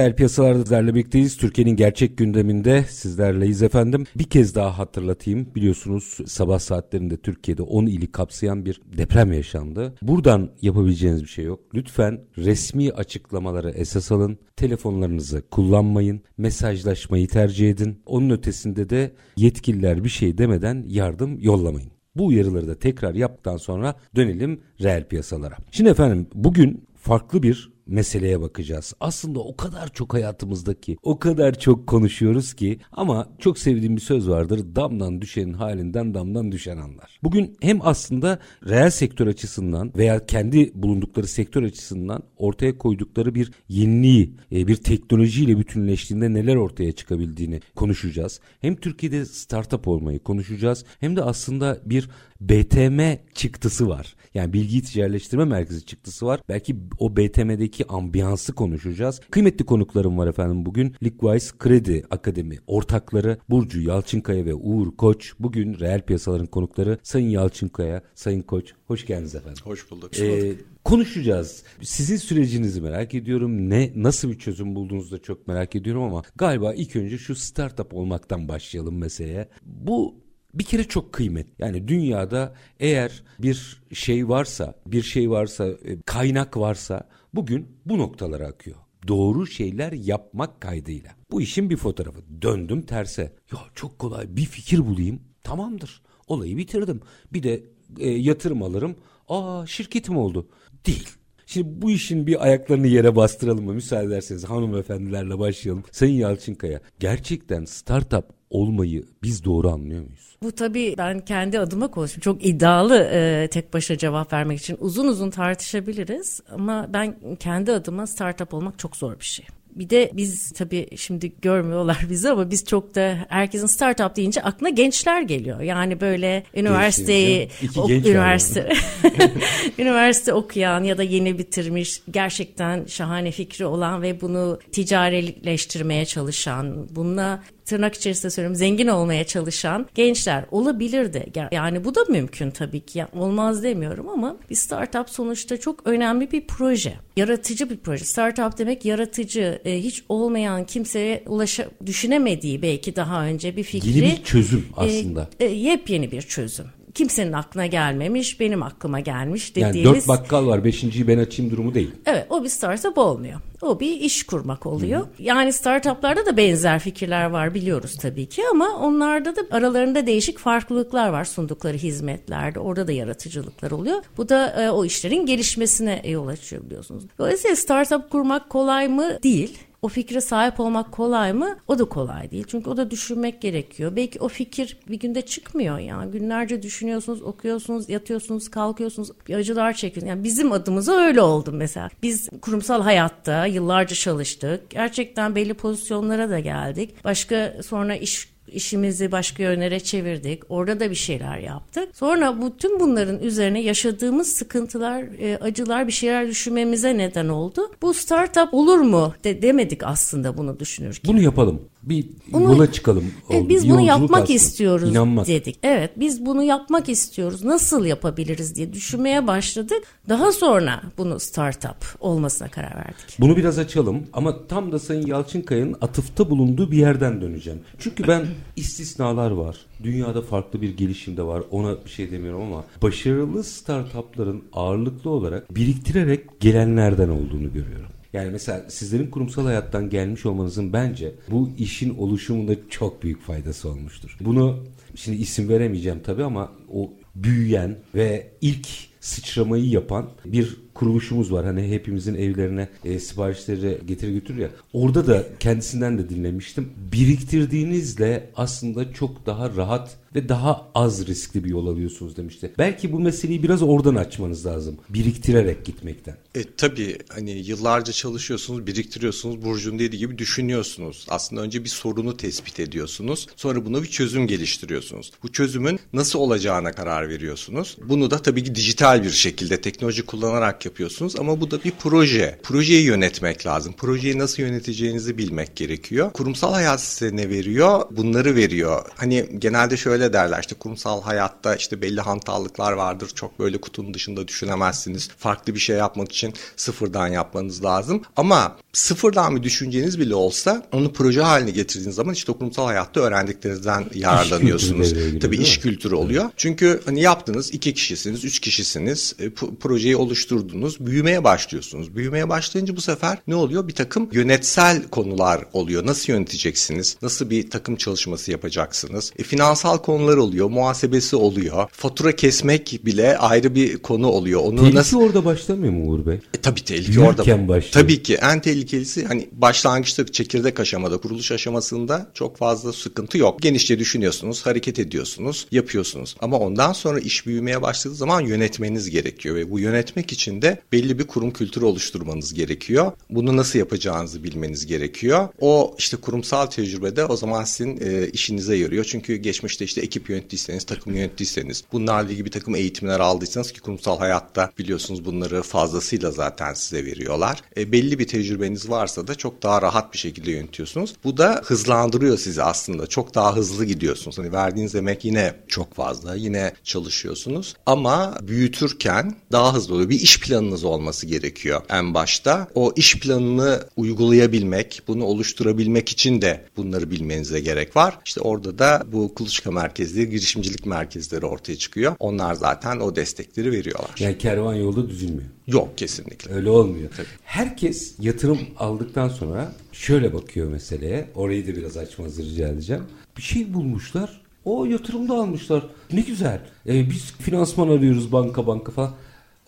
Reel piyasalarda sizlerle birlikteyiz. Türkiye'nin gerçek gündeminde sizlerleyiz efendim. Bir kez daha hatırlatayım. Biliyorsunuz sabah saatlerinde Türkiye'de 10 ili kapsayan bir deprem yaşandı. Buradan yapabileceğiniz bir şey yok. Lütfen resmi açıklamaları esas alın. Telefonlarınızı kullanmayın. Mesajlaşmayı tercih edin. Onun ötesinde de yetkililer bir şey demeden yardım yollamayın. Bu uyarıları da tekrar yaptıktan sonra dönelim reel piyasalara. Şimdi efendim bugün farklı bir meseleye bakacağız. Aslında o kadar çok hayatımızdaki, o kadar çok konuşuyoruz ki ama çok sevdiğim bir söz vardır. Damdan düşenin halinden damdan düşen anlar. Bugün hem aslında reel sektör açısından veya kendi bulundukları sektör açısından ortaya koydukları bir yeniliği, e, bir teknolojiyle bütünleştiğinde neler ortaya çıkabildiğini konuşacağız. Hem Türkiye'de startup olmayı konuşacağız hem de aslında bir BTM çıktısı var. Yani bilgi ticaretleştirme merkezi çıktısı var. Belki o BTM'deki ambiyansı konuşacağız. Kıymetli konuklarım var efendim bugün. Liquwise Kredi Akademi ortakları Burcu Yalçınkaya ve Uğur Koç. Bugün reel piyasaların konukları Sayın Yalçınkaya, Sayın Koç. Hoş geldiniz efendim. Hoş bulduk. Ee, konuşacağız. Sizin sürecinizi merak ediyorum. Ne nasıl bir çözüm bulduğunuzu da çok merak ediyorum ama galiba ilk önce şu startup olmaktan başlayalım meseleye. Bu bir kere çok kıymet. Yani dünyada eğer bir şey varsa, bir şey varsa, e, kaynak varsa bugün bu noktalara akıyor. Doğru şeyler yapmak kaydıyla. Bu işin bir fotoğrafı. Döndüm terse. Ya çok kolay bir fikir bulayım. Tamamdır. Olayı bitirdim. Bir de e, yatırım alırım. Aa şirketim oldu. Değil. Şimdi bu işin bir ayaklarını yere bastıralım mı? Müsaade ederseniz hanımefendilerle başlayalım. Sayın Yalçınkaya gerçekten startup olmayı biz doğru anlıyor muyuz? Bu tabii ben kendi adıma konuşayım. Çok iddialı e, tek başına cevap vermek için uzun uzun tartışabiliriz. Ama ben kendi adıma startup olmak çok zor bir şey. Bir de biz tabii şimdi görmüyorlar bizi ama biz çok da herkesin startup deyince aklına gençler geliyor. Yani böyle üniversiteyi ok, üniversite üniversite okuyan ya da yeni bitirmiş gerçekten şahane fikri olan ve bunu ticarileştirmeye çalışan, bununla tırnak içerisinde söylüyorum zengin olmaya çalışan gençler olabilirdi. Yani bu da mümkün tabii ki. Yani olmaz demiyorum ama bir startup sonuçta çok önemli bir proje. Yaratıcı bir proje. Startup demek yaratıcı, e, hiç olmayan kimseye ulaşa düşünemediği belki daha önce bir fikri. Yeni bir çözüm aslında. E, e, yepyeni bir çözüm kimsenin aklına gelmemiş, benim aklıma gelmiş dediğimiz. Yani dört bakkal var, beşinciyi ben açayım durumu değil. Evet, o bir startup olmuyor. O bir iş kurmak oluyor. Hı. Yani startuplarda da benzer fikirler var biliyoruz tabii ki ama onlarda da aralarında değişik farklılıklar var sundukları hizmetlerde. Orada da yaratıcılıklar oluyor. Bu da e, o işlerin gelişmesine yol açıyor biliyorsunuz. Dolayısıyla startup kurmak kolay mı? Değil. O fikre sahip olmak kolay mı? O da kolay değil. Çünkü o da düşünmek gerekiyor. Belki o fikir bir günde çıkmıyor ya. Günlerce düşünüyorsunuz, okuyorsunuz, yatıyorsunuz, kalkıyorsunuz. Acılar çekiyorsunuz. Yani bizim adımıza öyle oldu mesela. Biz kurumsal hayatta yıllarca çalıştık. Gerçekten belli pozisyonlara da geldik. Başka sonra iş işimizi başka yönlere çevirdik. Orada da bir şeyler yaptık. Sonra bütün bunların üzerine yaşadığımız sıkıntılar, e, acılar bir şeyler düşünmemize neden oldu. Bu startup olur mu de demedik aslında bunu düşünürken. Bunu yapalım. Bir bunu, yola çıkalım. E, oldu. biz bir bunu yapmak aslında. istiyoruz İnanmak. dedik. Evet biz bunu yapmak istiyoruz. Nasıl yapabiliriz diye düşünmeye başladık. Daha sonra bunu startup olmasına karar verdik. Bunu biraz açalım ama tam da Sayın Yalçınkaya'nın atıfta bulunduğu bir yerden döneceğim. Çünkü ben istisnalar var. Dünyada farklı bir gelişimde var. Ona bir şey demiyorum ama başarılı startupların ağırlıklı olarak biriktirerek gelenlerden olduğunu görüyorum. Yani mesela sizlerin kurumsal hayattan gelmiş olmanızın bence bu işin oluşumunda çok büyük faydası olmuştur. Bunu şimdi isim veremeyeceğim tabii ama o büyüyen ve ilk sıçramayı yapan bir kuruluşumuz var. Hani hepimizin evlerine e, siparişleri getir götür ya. Orada da kendisinden de dinlemiştim. Biriktirdiğinizle aslında çok daha rahat ve daha az riskli bir yol alıyorsunuz demişti. Belki bu meseleyi biraz oradan açmanız lazım. Biriktirerek gitmekten. E, tabii hani yıllarca çalışıyorsunuz, biriktiriyorsunuz. Burcu'nun dediği gibi düşünüyorsunuz. Aslında önce bir sorunu tespit ediyorsunuz. Sonra buna bir çözüm geliştiriyorsunuz. Bu çözümün nasıl olacağına karar veriyorsunuz. Bunu da tabii ki dijital bir şekilde teknoloji kullanarak yapıyorsunuz. Ama bu da bir proje. Projeyi yönetmek lazım. Projeyi nasıl yöneteceğinizi bilmek gerekiyor. Kurumsal hayat size ne veriyor? Bunları veriyor. Hani genelde şöyle derler işte kurumsal hayatta işte belli hantallıklar vardır. Çok böyle kutunun dışında düşünemezsiniz. Farklı bir şey yapmak için sıfırdan yapmanız lazım. Ama sıfırdan bir düşünceniz bile olsa onu proje haline getirdiğiniz zaman işte kurumsal hayatta öğrendiklerinizden yararlanıyorsunuz. giriyor, Tabii iş kültürü oluyor. Çünkü hani yaptınız iki kişisiniz, üç kişisiniz. e, projeyi oluşturdunuz. Büyümeye başlıyorsunuz. Büyümeye başlayınca bu sefer ne oluyor? Bir takım yönetsel konular oluyor. Nasıl yöneteceksiniz? Nasıl bir takım çalışması yapacaksınız? E, finansal konular oluyor. Muhasebesi oluyor. Fatura kesmek bile ayrı bir konu oluyor. Onu Tehlike nasıl orada başlamıyor mu Uğur Bey? e, tabii tehlike Büyürken orada. başlıyor. Tabii ki en tehlikelisi hani başlangıçta çekirdek aşamada kuruluş aşamasında çok fazla sıkıntı yok. Genişçe düşünüyorsunuz, hareket ediyorsunuz, yapıyorsunuz. Ama ondan sonra iş büyümeye başladığı zaman yönetmeniz gerekiyor ve bu yönetmek için de belli bir kurum kültürü oluşturmanız gerekiyor. Bunu nasıl yapacağınızı bilmeniz gerekiyor. O işte kurumsal tecrübede o zaman sizin e, işinize yarıyor. Çünkü geçmişte işte ekip yönettiyseniz, takım yönettiyseniz, bunlarla ilgili bir takım eğitimler aldıysanız ki kurumsal hayatta biliyorsunuz bunları fazlasıyla zaten size veriyorlar. E, belli bir tecrübeniz varsa da çok daha rahat bir şekilde yönetiyorsunuz. Bu da hızlandırıyor sizi aslında. Çok daha hızlı gidiyorsunuz. Hani verdiğiniz emek yine çok fazla. Yine çalışıyorsunuz. Ama büyütürken daha hızlı oluyor. Bir iş planınız olması gerekiyor en başta. O iş planını uygulayabilmek, bunu oluşturabilmek için de bunları bilmenize gerek var. İşte orada da bu kuluçka merkezleri, girişimcilik merkezleri ortaya çıkıyor. Onlar zaten o destekleri veriyorlar. Yani kervan yolda düzülmüyor. Yok kesinlikle. Öyle olmuyor. Herkes yatırım aldıktan sonra şöyle bakıyor meseleye. Orayı da biraz açmanızı rica edeceğim. Bir şey bulmuşlar. O yatırımda almışlar. Ne güzel. Ee, biz finansman arıyoruz banka banka falan.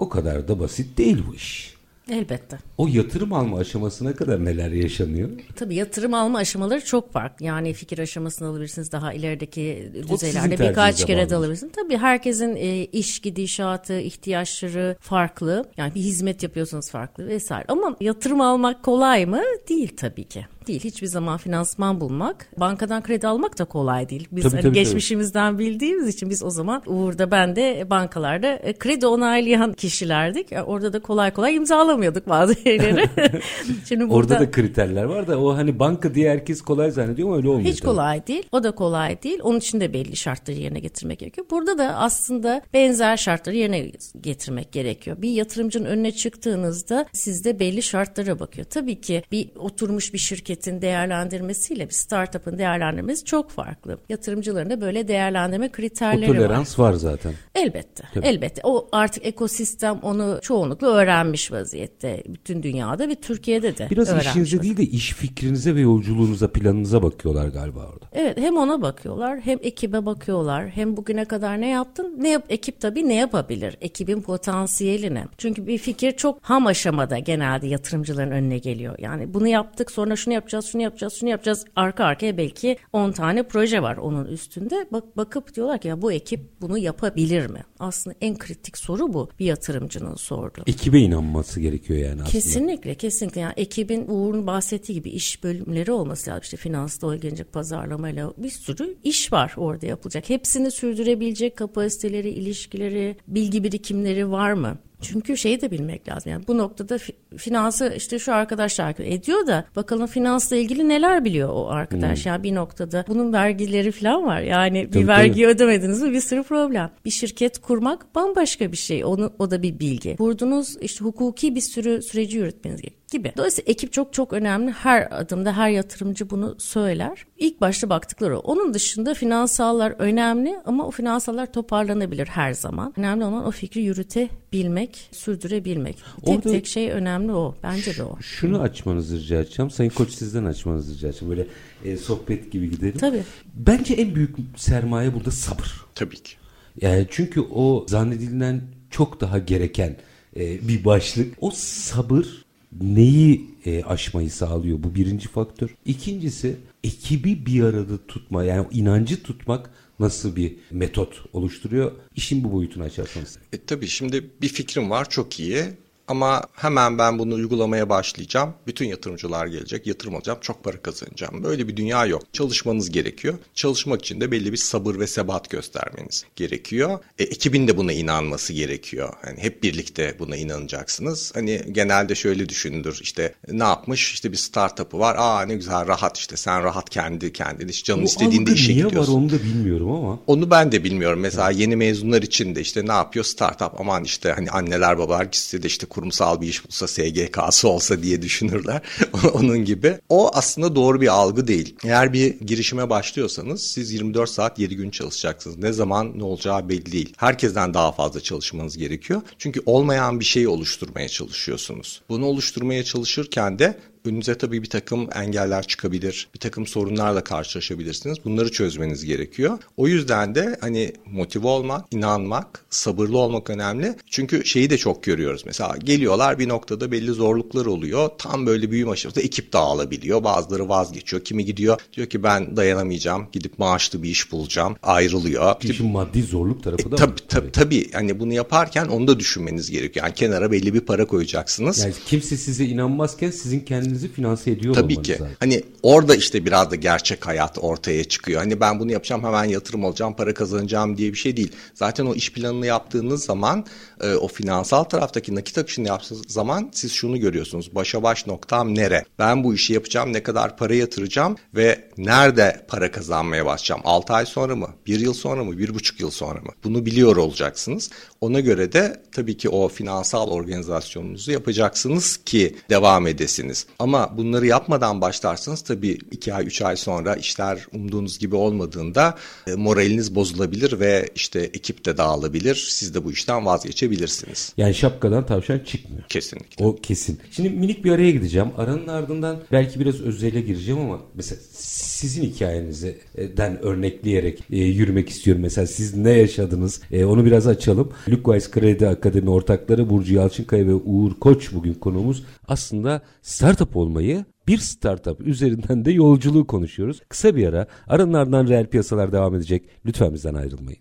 O kadar da basit değil bu iş. Elbette. O yatırım alma aşamasına kadar neler yaşanıyor? Tabii yatırım alma aşamaları çok farklı. Yani fikir aşamasını alabilirsiniz daha ilerideki düzeylerde birkaç kere de alabilirsiniz. Tabii herkesin e, iş gidişatı, ihtiyaçları farklı. Yani bir hizmet yapıyorsanız farklı vesaire. Ama yatırım almak kolay mı? Değil tabii ki. Değil. Hiçbir zaman finansman bulmak, bankadan kredi almak da kolay değil. Biz Tabii, hani tabii, geçmişimizden bildiğimiz için biz o zaman Uğur'da ben de bankalarda e, kredi onaylayan kişilerdik. E, Orada da kolay kolay imzalamıyorduk bazı şeyleri. Şimdi burada Orada da kriterler var da o hani banka diye herkes kolay zannediyor ama öyle olmuyor. hiç tabii. kolay değil. O da kolay değil. Onun için de belli şartları yerine getirmek gerekiyor. Burada da aslında benzer şartları yerine getirmek gerekiyor. Bir yatırımcının önüne çıktığınızda sizde belli şartlara bakıyor. Tabii ki bir oturmuş bir şirketin değerlendirmesiyle bir startup'ın değerlendirmesi çok farklı. Yatırımcıların da böyle değerlendirme O kriterleri var. tolerans var zaten. Elbette. Tabii. Elbette. O artık ekosistem onu çoğunlukla öğrenmiş vaziyette. Bütün dünyada ve Türkiye'de de Biraz öğrenmiş işinize vaziyette. değil de iş fikrinize ve yolculuğunuza, planınıza bakıyorlar galiba orada. Evet hem ona bakıyorlar hem ekibe bakıyorlar hem bugüne kadar ne yaptın ne yap ekip tabii ne yapabilir ekibin potansiyeline çünkü bir fikir çok ham aşamada genelde yatırımcıların önüne geliyor yani bunu yaptık sonra şunu yapacağız şunu yapacağız şunu yapacağız arka arkaya belki 10 tane proje var onun üstünde bak bakıp diyorlar ki ya bu ekip bunu yapabilir mi aslında en kritik soru bu bir yatırımcının sorduğu. Ekibe inanması gerekiyor yani aslında. Kesinlikle kesinlikle yani ekibin Uğur'un bahsettiği gibi iş bölümleri olması lazım işte finansla ilgilenecek pazarlamayla bir sürü iş var orada yapılacak hepsini sürdürebilecek kapasiteleri ilişkileri bilgi birikimleri var mı? Çünkü şeyi de bilmek lazım. Yani bu noktada fi- finansı işte şu arkadaşlar ediyor da bakalım finansla ilgili neler biliyor o arkadaş. Yani bir noktada bunun vergileri falan var. Yani bir Tabii, vergi ödemediniz mi bir sürü problem. Bir şirket kurmak bambaşka bir şey. Onu, o da bir bilgi. Kurdunuz işte hukuki bir sürü süreci yürütmeniz gerekiyor gibi. Dolayısıyla ekip çok çok önemli. Her adımda her yatırımcı bunu söyler. İlk başta baktıkları o. Onun dışında finansallar önemli ama o finansallar toparlanabilir her zaman. Önemli olan o fikri yürütebilmek, sürdürebilmek. Tek Orada- tek şey önemli o. Bence de o. Şunu açmanızı rica edeceğim. Sayın Koç sizden açmanızı rica edeceğim. Böyle e, sohbet gibi gidelim. Tabii. Bence en büyük sermaye burada sabır. Tabii ki. Yani çünkü o zannedilen çok daha gereken e, bir başlık. O sabır neyi e, aşmayı sağlıyor? Bu birinci faktör. İkincisi ekibi bir arada tutma yani inancı tutmak nasıl bir metot oluşturuyor? İşin bu boyutunu açarsanız. E, tabii şimdi bir fikrim var çok iyi. Ama hemen ben bunu uygulamaya başlayacağım. Bütün yatırımcılar gelecek, yatırım alacağım, çok para kazanacağım. Böyle bir dünya yok. Çalışmanız gerekiyor. Çalışmak için de belli bir sabır ve sebat göstermeniz gerekiyor. E, ekibin de buna inanması gerekiyor. Yani hep birlikte buna inanacaksınız. Hani genelde şöyle düşünülür. İşte ne yapmış? İşte bir startup'ı var. Aa ne güzel rahat işte. Sen rahat kendi kendin. İşte canın istediğinde işe niye gidiyorsun. var onu da bilmiyorum ama. Onu ben de bilmiyorum. Mesela yeni mezunlar için de işte ne yapıyor startup aman işte hani anneler babalar gitse de işte kurumsal bir iş bulsa SGK'sı olsa diye düşünürler. Onun gibi. O aslında doğru bir algı değil. Eğer bir girişime başlıyorsanız siz 24 saat 7 gün çalışacaksınız. Ne zaman ne olacağı belli değil. Herkesten daha fazla çalışmanız gerekiyor. Çünkü olmayan bir şeyi oluşturmaya çalışıyorsunuz. Bunu oluşturmaya çalışırken de önünüze tabii bir takım engeller çıkabilir. Bir takım sorunlarla karşılaşabilirsiniz. Bunları çözmeniz gerekiyor. O yüzden de hani motive olmak, inanmak, sabırlı olmak önemli. Çünkü şeyi de çok görüyoruz. Mesela geliyorlar bir noktada belli zorluklar oluyor. Tam böyle büyüme aşamasında ekip dağılabiliyor. Bazıları vazgeçiyor. Kimi gidiyor diyor ki ben dayanamayacağım. Gidip maaşlı bir iş bulacağım. Ayrılıyor. İşin maddi zorluk tarafı da E, tabii, var. tabii, tabii. Hani bunu yaparken onu da düşünmeniz gerekiyor. Yani kenara belli bir para koyacaksınız. Yani kimse size inanmazken sizin kendinizi finanse ediyor Tabii ki. lazım. Hani orada işte biraz da gerçek hayat ortaya çıkıyor. Hani ben bunu yapacağım hemen yatırım alacağım, para kazanacağım diye bir şey değil. Zaten o iş planını yaptığınız zaman e, o finansal taraftaki nakit akışını yaptığınız zaman siz şunu görüyorsunuz. Başa baş noktam nere? Ben bu işi yapacağım, ne kadar para yatıracağım ve nerede para kazanmaya başlayacağım? 6 ay sonra mı? 1 yıl sonra mı? 1,5 yıl sonra mı? Bunu biliyor olacaksınız. Ona göre de tabii ki o finansal organizasyonunuzu yapacaksınız ki devam edesiniz. Ama bunları yapmadan başlarsanız tabii 2 ay 3 ay sonra işler umduğunuz gibi olmadığında e, moraliniz bozulabilir ve işte ekip de dağılabilir. Siz de bu işten vazgeçebilirsiniz. Yani şapkadan tavşan çıkmıyor. Kesinlikle. O kesin. Şimdi minik bir araya gideceğim. Aranın ardından belki biraz özele gireceğim ama mesela sizin hikayenizden örnekleyerek e, yürümek istiyorum. Mesela siz ne yaşadınız? E, onu biraz açalım. Luckwise Kredi Akademi ortakları Burcu Yalçınkaya ve Uğur Koç bugün konuğumuz. Aslında startup olmayı bir startup üzerinden de yolculuğu konuşuyoruz. Kısa bir ara aranın ardından reel piyasalar devam edecek. Lütfen bizden ayrılmayın.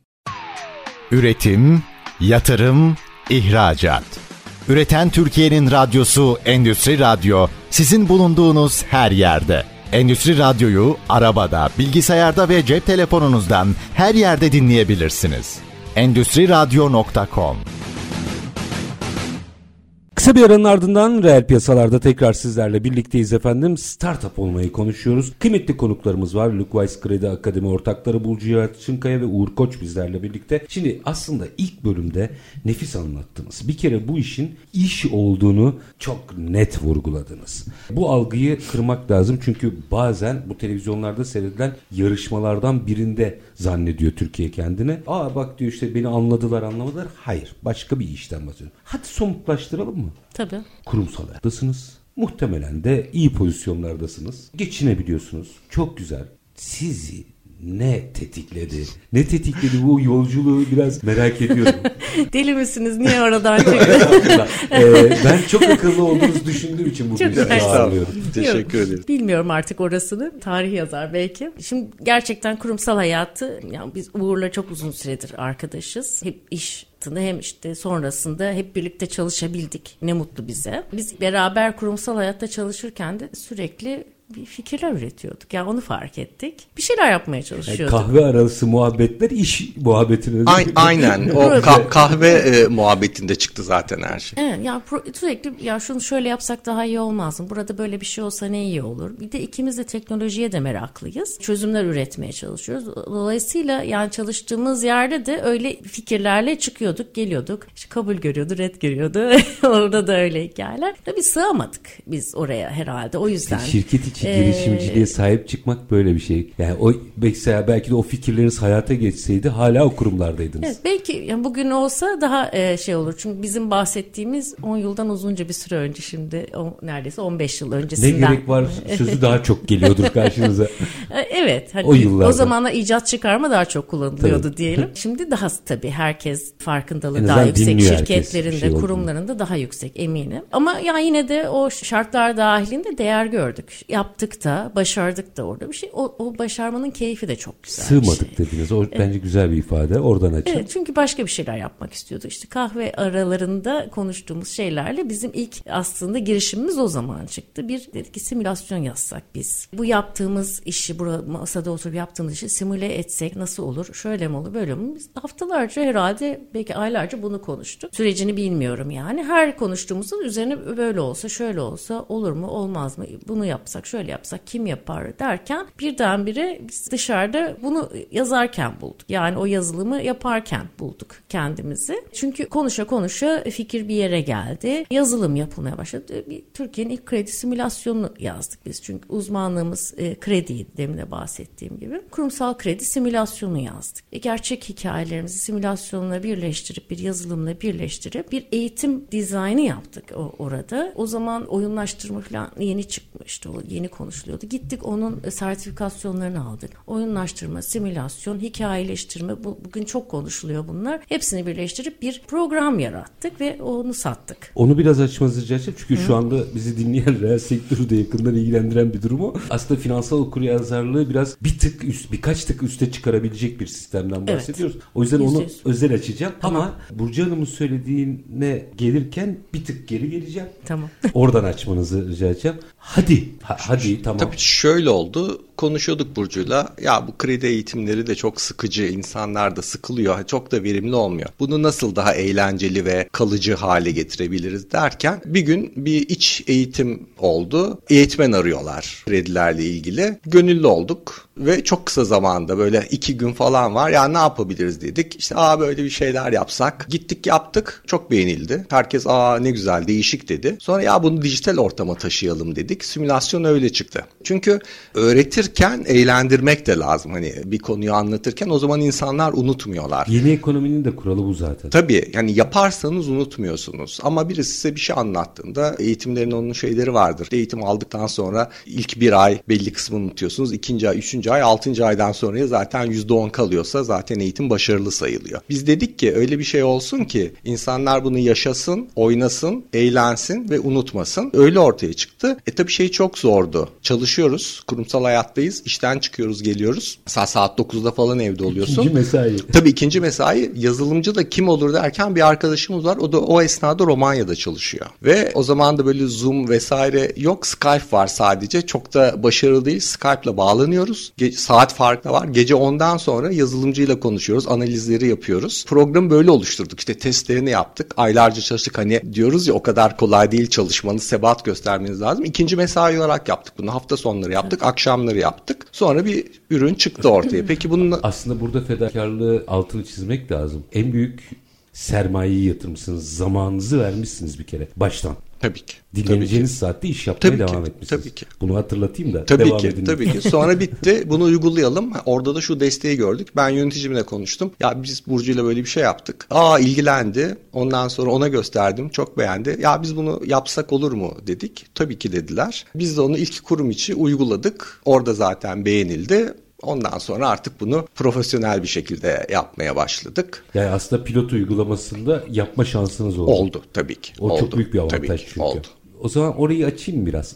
Üretim, yatırım, ihracat. Üreten Türkiye'nin radyosu Endüstri Radyo sizin bulunduğunuz her yerde. Endüstri Radyo'yu arabada, bilgisayarda ve cep telefonunuzdan her yerde dinleyebilirsiniz. Endüstri Radyo.com Kısa bir aranın ardından reel piyasalarda tekrar sizlerle birlikteyiz efendim. Startup olmayı konuşuyoruz. Kıymetli konuklarımız var. Luckwise Kredi Akademi ortakları Burcu Yalçınkaya ve Uğur Koç bizlerle birlikte. Şimdi aslında ilk bölümde nefis anlattınız. Bir kere bu işin iş olduğunu çok net vurguladınız. Bu algıyı kırmak lazım çünkü bazen bu televizyonlarda seyredilen yarışmalardan birinde zannediyor Türkiye kendini. Aa bak diyor işte beni anladılar anlamadılar. Hayır başka bir işten bahsediyorum. Hadi somutlaştıralım mı? Tabii. kurumsal hayattasınız. Muhtemelen de iyi pozisyonlardasınız. Geçinebiliyorsunuz. Çok güzel. Sizi ne tetikledi? Ne tetikledi bu yolculuğu biraz merak ediyorum. Deli misiniz? Niye oradan çıktı? Ee, ben çok akıllı olduğunuzu düşündüğüm için bugün Çok sizi ağırlıyorum. Teşekkür Yok, ederim. Bilmiyorum artık orasını. Tarih yazar belki. Şimdi gerçekten kurumsal hayatı yani biz Uğur'la çok uzun süredir arkadaşız. Hep iş hem işte sonrasında hep birlikte çalışabildik. Ne mutlu bize. Biz beraber kurumsal hayatta çalışırken de sürekli bir fikirler üretiyorduk. Yani onu fark ettik. Bir şeyler yapmaya Yani çalışıyorduk. kahve arası muhabbetler iş muhabbetine. A- aynen. O Evet. ka- kahve e, muhabbetinde çıktı zaten her şey. Evet ya pro- sürekli ya şunu şöyle yapsak daha iyi olmaz mı? Burada böyle bir şey olsa ne iyi olur? Bir de ikimiz de teknolojiye de meraklıyız. Çözümler üretmeye çalışıyoruz. Dolayısıyla yani çalıştığımız yerde de öyle fikirlerle çıkıyorduk, geliyorduk. İşte kabul görüyordu, red görüyordu. Orada da öyle hikayeler. Tabii sığamadık biz oraya herhalde. O yüzden. Şirket İşte girişimciliğe sahip çıkmak böyle bir şey. Yani o mesela belki de o fikirleriniz hayata geçseydi hala o kurumlardaydınız. Evet, belki yani bugün olsa daha e, şey olur. Çünkü bizim bahsettiğimiz 10 yıldan uzunca bir süre önce şimdi o, neredeyse 15 yıl Ne öncesinden. gerek var sözü daha çok geliyordur karşınıza. E, Evet. Hani O yıllarda. O zamanlar icat çıkarma daha çok kullanılıyordu diyelim. Şimdi daha tabii herkes farkındalığı daha yüksek. Şirketlerinde, şey olduğunu. kurumlarında daha yüksek eminim. Ama ya yine de o şartlar dahilinde değer gördük. Yaptık da, başardık da orada bir şey. O, o başarmanın keyfi de çok güzel. şey. Sığmadık dediniz. O bence güzel bir ifade. Oradan açın. Evet çünkü başka bir şeyler yapmak istiyordu. İşte kahve aralarında konuştuğumuz şeylerle bizim ilk aslında girişimimiz o zaman çıktı. Bir dedik ki simülasyon yazsak biz. Bu yaptığımız işi, burada masada oturup yaptığımız işi simüle etsek nasıl olur? Şöyle mi olur, böyle mi? Biz haftalarca herhalde belki aylarca bunu konuştuk. Sürecini bilmiyorum yani. Her konuştuğumuzda üzerine böyle olsa, şöyle olsa olur mu, olmaz mı? Bunu yapsak, şöyle yapsak kim yapar derken birdenbire biz dışarıda bunu yazarken bulduk. Yani o yazılımı yaparken bulduk kendimizi. Çünkü konuşa konuşa fikir bir yere geldi. Yazılım yapılmaya başladı. Bir Türkiye'nin ilk kredi simülasyonunu yazdık biz. Çünkü uzmanlığımız e, krediydi demin de bahsettiğim gibi. Kurumsal kredi simülasyonu yazdık. E, gerçek hikayelerimizi simülasyonla birleştirip bir yazılımla birleştirip bir eğitim dizaynı yaptık o, orada. O zaman oyunlaştırma falan yeni çıkmıştı. O yeni konuşuluyordu. Gittik onun e, sertifikasyonlarını aldık. Oyunlaştırma, simülasyon, hikayeleştirme bu, bugün çok konuşuluyor bunlar. Hepsini birleştirip bir program yarattık ve onu sattık. Onu biraz açmanızı rica edeceğim. Çünkü şu anda bizi dinleyen reel sektörü de yakından ilgilendiren bir durumu. Aslında finansal okuryazarlığı biraz bir tık üst, birkaç tık üste çıkarabilecek bir sistemden Evet. bahsediyoruz. O yüzden onu Yüzde yüz. özel açacağım. Ama Burcu Hanım'ın söylediğine gelirken bir tık geri geleceğim. Tamam. Oradan açmanızı rica edeceğim. Hadi. Ha- hadi tamam. Tabii şöyle oldu. Konuşuyorduk Burcu'yla. Ya bu kredi eğitimleri de çok sıkıcı. insanlar da sıkılıyor. Çok da verimli olmuyor. Bunu nasıl daha eğlenceli ve kalıcı hale getirebiliriz derken bir gün bir iç eğitim oldu. Eğitmen arıyorlar kredilerle ilgili. Gönüllü olduk ve çok kısa zamanda böyle iki gün falan var. Ya ne yapabiliriz dedik. İşte aa böyle bir şeyler yapsak. Gittik yaptık. Çok beğenildi. Herkes aa ne güzel değişik dedi. Sonra ya bunu dijital ortama taşıyalım dedik. Simülasyon öyle çıktı. Çünkü öğretirken eğlendirmek de lazım. Hani bir konuyu anlatırken o zaman insanlar unutmuyorlar. Yeni ekonominin de kuralı bu zaten. Tabii yani yaparsanız unutmuyorsunuz. Ama birisi size bir şey anlattığında eğitimlerin onun şeyleri vardır. Eğitim aldıktan sonra ilk bir ay belli kısmını unutuyorsunuz. İkinci ay, üçüncü ay, altıncı aydan sonraya zaten yüzde on kalıyorsa zaten eğitim başarılı sayılıyor. Biz dedik ki öyle bir şey olsun ki insanlar bunu yaşasın, oynasın, eğlensin ve unutmasın. Öyle ortaya çıktı. E tabii şey çok zordu. Çalışıyoruz, kurumsal hayattayız, işten çıkıyoruz, geliyoruz. Mesela saat 9'da falan evde oluyorsun. İkinci mesai. Tabii ikinci mesai yazılımcı da kim olur derken bir arkadaşımız var. O da o esnada Romanya'da çalışıyor. Ve o zaman da böyle Zoom vesaire yok. Skype var sadece. Çok da başarılı değil. Skype'la bağlanıyoruz. Ge- saat farkı var. Gece 10'dan sonra yazılımcıyla konuşuyoruz. Analizleri yapıyoruz. Programı böyle oluşturduk. İşte testlerini yaptık. Aylarca çalıştık. Hani diyoruz ya o kadar kolay değil çalışmanız, sebat göstermeniz lazım. İkinci mesai olarak yaptık bunu. Hafta sonları yaptık. Akşamları yaptık. Sonra bir ürün çıktı ortaya. Peki bunun Aslında burada fedakarlığı altını çizmek lazım. En büyük sermayeyi yatırmışsınız. Zamanınızı vermişsiniz bir kere. Baştan. Tabii ki. Tabii ki. Dinleneceğiniz saatte iş yapmaya Tabii ki, devam etmişsiniz. tabii ki. Bunu hatırlatayım da Tabii devam ki, edin. tabii ki. Sonra bitti. Bunu uygulayalım. Orada da şu desteği gördük. Ben yöneticimle konuştum. Ya biz Burcu'yla böyle bir şey yaptık. Aa ilgilendi. Ondan sonra ona gösterdim. Çok beğendi. Ya biz bunu yapsak olur mu dedik. Tabii ki dediler. Biz de onu ilk kurum içi uyguladık. Orada zaten beğenildi. Ondan sonra artık bunu profesyonel bir şekilde yapmaya başladık. Yani aslında pilot uygulamasında yapma şansınız oldu. Oldu tabii ki. O oldu. çok büyük bir Tabii avantaj ki, çünkü. Oldu. O zaman orayı açayım biraz.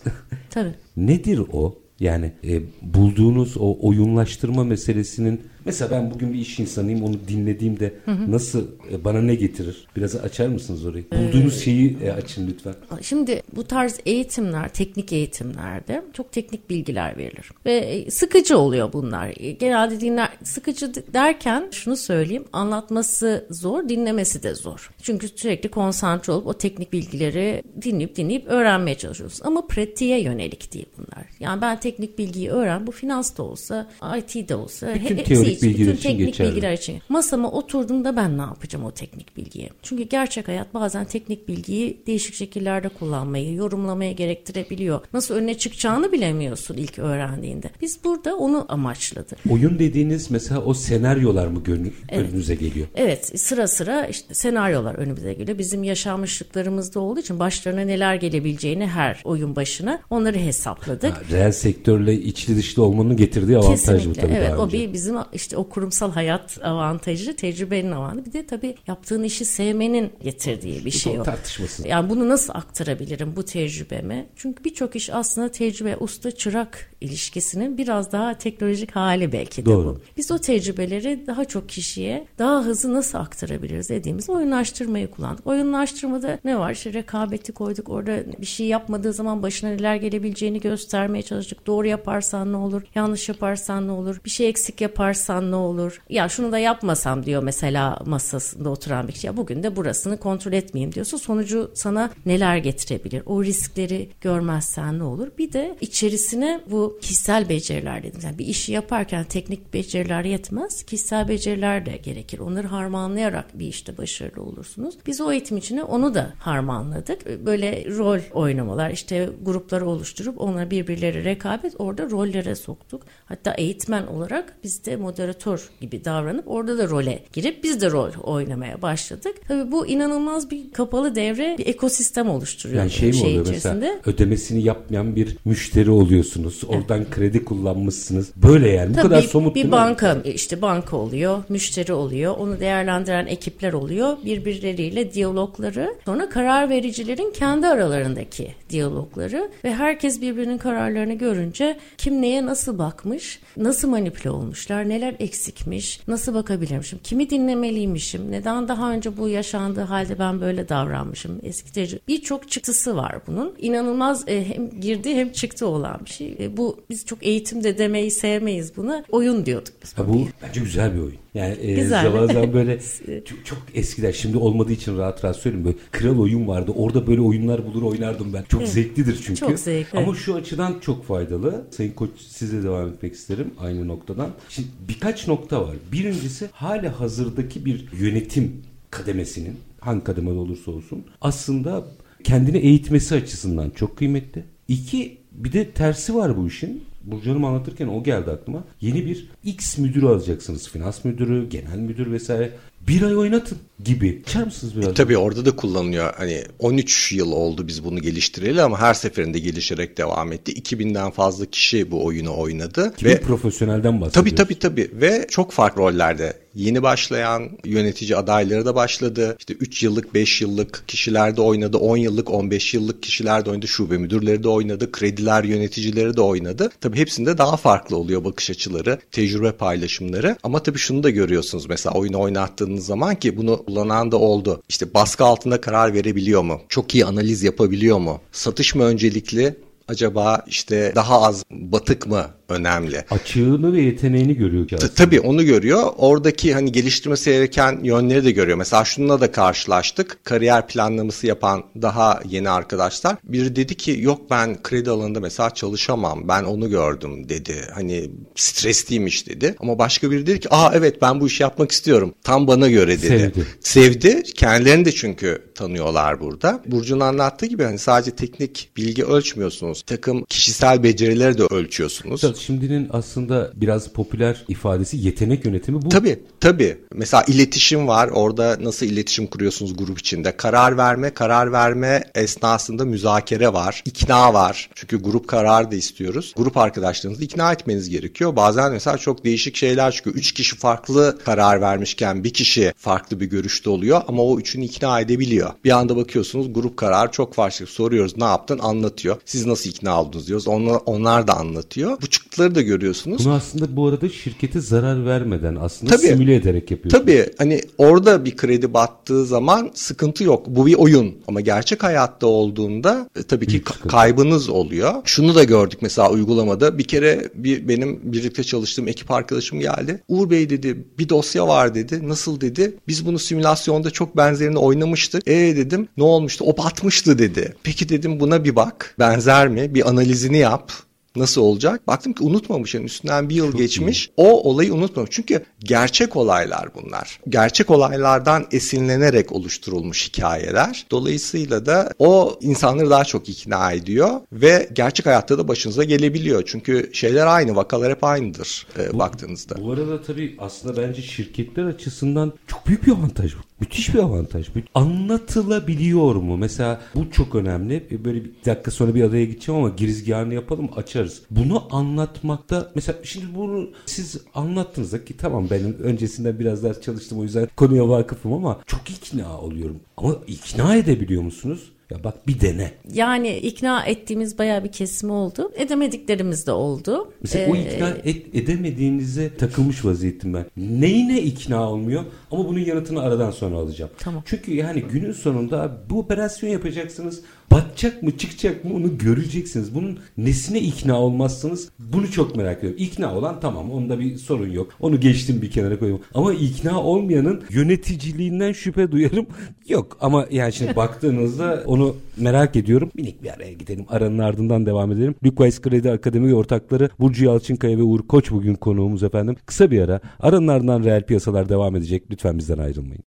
Tabii. Nedir o? Yani e, bulduğunuz o oyunlaştırma meselesinin mesela ben bugün bir iş insanıyım onu dinlediğimde nasıl e, bana ne getirir? Biraz açar mısınız orayı? Bulduğunuz şeyi e, açın lütfen. Şimdi bu tarz eğitimler, teknik eğitimlerde çok teknik bilgiler verilir. Ve e, sıkıcı oluyor bunlar. Genelde dinler, sıkıcı derken şunu söyleyeyim, anlatması zor, dinlemesi de zor. Çünkü sürekli konsantre olup o teknik bilgileri dinleyip dinleyip öğrenmeye çalışıyoruz. Ama pratiğe yönelik değil bunlar. Yani ben teknik bilgiyi öğren, bu finans da olsa, IT de olsa, Bütün he- teorik bilgiler bütün için teknik geçerli. bilgiler için. Masama oturduğumda ben ne yapacağım o teknik bilgiyi? Çünkü gerçek hayat bazen teknik bilgiyi değişik şekillerde kullanmayı, yorumlamaya gerektirebiliyor. Nasıl önüne çıkacağını bilemiyorsun ilk öğrendiğinde. Biz burada onu amaçladık. Oyun dediğiniz mesela o senaryolar mı gönül, önünüze geliyor? Evet sıra sıra işte senaryolar önümüze geliyor. Bizim yaşanmışlıklarımızda olduğu için başlarına neler gelebileceğini her oyun başına onları hesapladık. Ha, reel sektörle içli dışlı olmanın getirdiği avantaj bu Kesinlikle tabii evet daha o bir bizim işte o kurumsal hayat avantajı tecrübenin avantajı bir de tabii yaptığın işi sevmenin getirdiği bir şey o. tartışmasız. Yani bunu nasıl aktarabilirim bu tecrübeme? Çünkü birçok iş aslında tecrübe usta çırak ilişkisinin biraz daha teknolojik hali belki de Doğru. bu. Biz o tecrübeleri daha çok kişiye daha hızlı nasıl aktarabiliriz dediğimiz oyunlaştırmayı kullandık. Oyunlaştırmada ne var? İşte rekabeti koyduk. Orada bir şey yapmadığı zaman başına neler gelebileceğini göstermeye çalıştık. Doğru yaparsan ne olur? Yanlış yaparsan ne olur? Bir şey eksik yaparsan ne olur? Ya şunu da yapmasam diyor mesela masasında oturan bir kişi. Ya bugün de burasını kontrol etmeyeyim diyorsa sonucu sana neler getirebilir? O riskleri görmezsen ne olur? Bir de içerisine bu kişisel beceriler dedim. Yani bir işi yaparken teknik beceriler yetmez. Kişisel beceriler de gerekir. Onları harmanlayarak bir işte başarılı olursunuz. Biz o eğitim içine onu da harmanladık. Böyle rol oynamalar işte grupları oluşturup onlara birbirleri rekabet orada rollere soktuk. Hatta eğitmen olarak biz de moderatör gibi davranıp orada da role girip biz de rol oynamaya başladık. Tabii bu inanılmaz bir kapalı devre bir ekosistem oluşturuyor. Yani şey mi şeyin oluyor içerisinde. mesela ödemesini yapmayan bir müşteri oluyorsunuz. Oradan kredi kullanmışsınız. Böyle yani bu Tabii kadar bir, somut bir değil mi? banka işte banka oluyor, müşteri oluyor, onu değerlendiren ekipler oluyor, birbirleriyle diyalogları, sonra karar vericilerin kendi aralarındaki diyalogları ve herkes birbirinin kararlarını görünce kim neye nasıl bakmış, nasıl manipüle olmuşlar, neler eksikmiş, nasıl bakabilirmişim, kimi dinlemeliymişim, neden daha önce bu yaşandığı halde ben böyle davranmışım, eski tecrübe. Birçok çıktısı var bunun. İnanılmaz e, hem girdi hem çıktı olan bir şey. E, bu biz çok eğitimde demeyi sevmeyiz buna. Oyun diyorduk biz. Ha, bu bence güzel bir oyun. Yani e, zaman zaman böyle çok, çok eskiden şimdi olmadığı için rahat rahat söyleyeyim böyle kral oyun vardı. Orada böyle oyunlar bulur oynardım ben. Çok zevklidir çünkü. Çok zevkli. Ama şu açıdan çok faydalı. Sayın Koç size devam etmek isterim aynı noktadan. Şimdi birkaç nokta var. Birincisi hala hazırdaki bir yönetim kademesinin hangi kademede olursa olsun aslında kendini eğitmesi açısından çok kıymetli. İki bir de tersi var bu işin. Burcu Hanım anlatırken o geldi aklıma. Yeni bir X müdürü alacaksınız. Finans müdürü, genel müdür vesaire. Bir ay oynatın gibi. Açar mısınız biraz? Tabii orada da kullanılıyor. Hani 13 yıl oldu biz bunu geliştireli ama her seferinde gelişerek devam etti. 2000'den fazla kişi bu oyunu oynadı. Kimi ve profesyonelden bahsediyoruz. Tabii tabii tabii ve çok farklı rollerde. Yeni başlayan yönetici adayları da başladı. İşte 3 yıllık, 5 yıllık kişiler de oynadı. 10 yıllık, 15 yıllık kişiler de oynadı. Şube müdürleri de oynadı. Krediler yöneticileri de oynadı. Tabii hepsinde daha farklı oluyor bakış açıları, tecrübe paylaşımları. Ama tabii şunu da görüyorsunuz mesela oyunu oynattığınız zaman ki bunu kullanan da oldu. İşte baskı altında karar verebiliyor mu? Çok iyi analiz yapabiliyor mu? Satış mı öncelikli? Acaba işte daha az batık mı önemli? Açığını ve yeteneğini görüyor ki aslında. Tabii onu görüyor. Oradaki hani geliştirmesi gereken yönleri de görüyor. Mesela şununla da karşılaştık. Kariyer planlaması yapan daha yeni arkadaşlar. Biri dedi ki yok ben kredi alanında mesela çalışamam. Ben onu gördüm dedi. Hani stresliymiş dedi. Ama başka biri dedi ki aa evet ben bu işi yapmak istiyorum. Tam bana göre dedi. Sevdi. Sevdi. Kendilerini de çünkü tanıyorlar burada. Burcu'nun anlattığı gibi hani sadece teknik bilgi ölçmüyorsunuz. Takım kişisel becerileri de ölçüyorsunuz. Şimdinin aslında biraz popüler ifadesi yetenek yönetimi bu. Tabii tabii. Mesela iletişim var. Orada nasıl iletişim kuruyorsunuz grup içinde? Karar verme, karar verme esnasında müzakere var. ikna var. Çünkü grup kararı da istiyoruz. Grup arkadaşlarınızı ikna etmeniz gerekiyor. Bazen mesela çok değişik şeyler çıkıyor. Üç kişi farklı karar vermişken bir kişi farklı bir görüşte oluyor ama o üçünü ikna edebiliyor. Bir anda bakıyorsunuz grup kararı çok farklı. Soruyoruz ne yaptın? Anlatıyor. Siz nasıl ikna oldunuz diyoruz. Onlar, onlar da anlatıyor. Bu çıktıları da görüyorsunuz. Bunu aslında bu arada şirkete zarar vermeden aslında Tabii. simüle ederek yapıyorsunuz. Tabii hani orada bir kredi battığı zaman sıkıntı yok. Bu bir oyun ama gerçek hayatta olduğunda e, tabii ki Büyük sıkıntı. kaybınız oluyor. Şunu da gördük mesela uygulamada bir kere bir benim birlikte çalıştığım ekip arkadaşım geldi. Uğur Bey dedi bir dosya var dedi. Nasıl dedi? Biz bunu simülasyonda çok benzerini oynamıştık. E dedim ne olmuştu? O batmıştı dedi. Peki dedim buna bir bak. Benzer mi? Bir analizini yap. Nasıl olacak? Baktım ki unutmamış. Yani üstünden bir yıl Çok geçmiş. Iyi. O olayı unutmamış. Çünkü gerçek olaylar bunlar. Gerçek olaylardan esinlenerek oluşturulmuş hikayeler. Dolayısıyla da o insanları daha çok ikna ediyor ve gerçek hayatta da başınıza gelebiliyor. Çünkü şeyler aynı, vakalar hep aynıdır e, bu, baktığınızda. Bu arada tabii aslında bence şirketler açısından çok büyük bir avantaj bu. Müthiş bir avantaj. Anlatılabiliyor mu? Mesela bu çok önemli. Böyle bir dakika sonra bir adaya gideceğim ama girizgahını yapalım açarız. Bunu anlatmakta mesela şimdi bunu siz anlattınız ki tamam benim öncesinde biraz ders çalıştım o yüzden konuya vakıfım ama çok ikna oluyorum. Ama ikna edebiliyor musunuz? Ya bak bir dene. Yani ikna ettiğimiz bayağı bir kesim oldu. Edemediklerimiz de oldu. Mesela ee, o ikna et, edemediğinize takılmış vaziyettim ben. Neyine ikna olmuyor ama bunun yanıtını aradan sonra alacağım. Tamam. Çünkü yani günün sonunda bu operasyon yapacaksınız. Batacak mı çıkacak mı onu göreceksiniz. Bunun nesine ikna olmazsınız bunu çok merak ediyorum. İkna olan tamam onda bir sorun yok. Onu geçtim bir kenara koyayım. Ama ikna olmayanın yöneticiliğinden şüphe duyarım. Yok ama yani şimdi baktığınızda onu merak ediyorum. Minik bir araya gidelim. Aranın ardından devam edelim. Luckwise Kredi Akademi ortakları Burcu Yalçınkaya ve Uğur Koç bugün konuğumuz efendim. Kısa bir ara. Aranın ardından reel piyasalar devam edecek. Lütfen bizden ayrılmayın.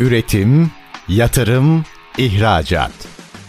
Üretim, yatırım, ihracat.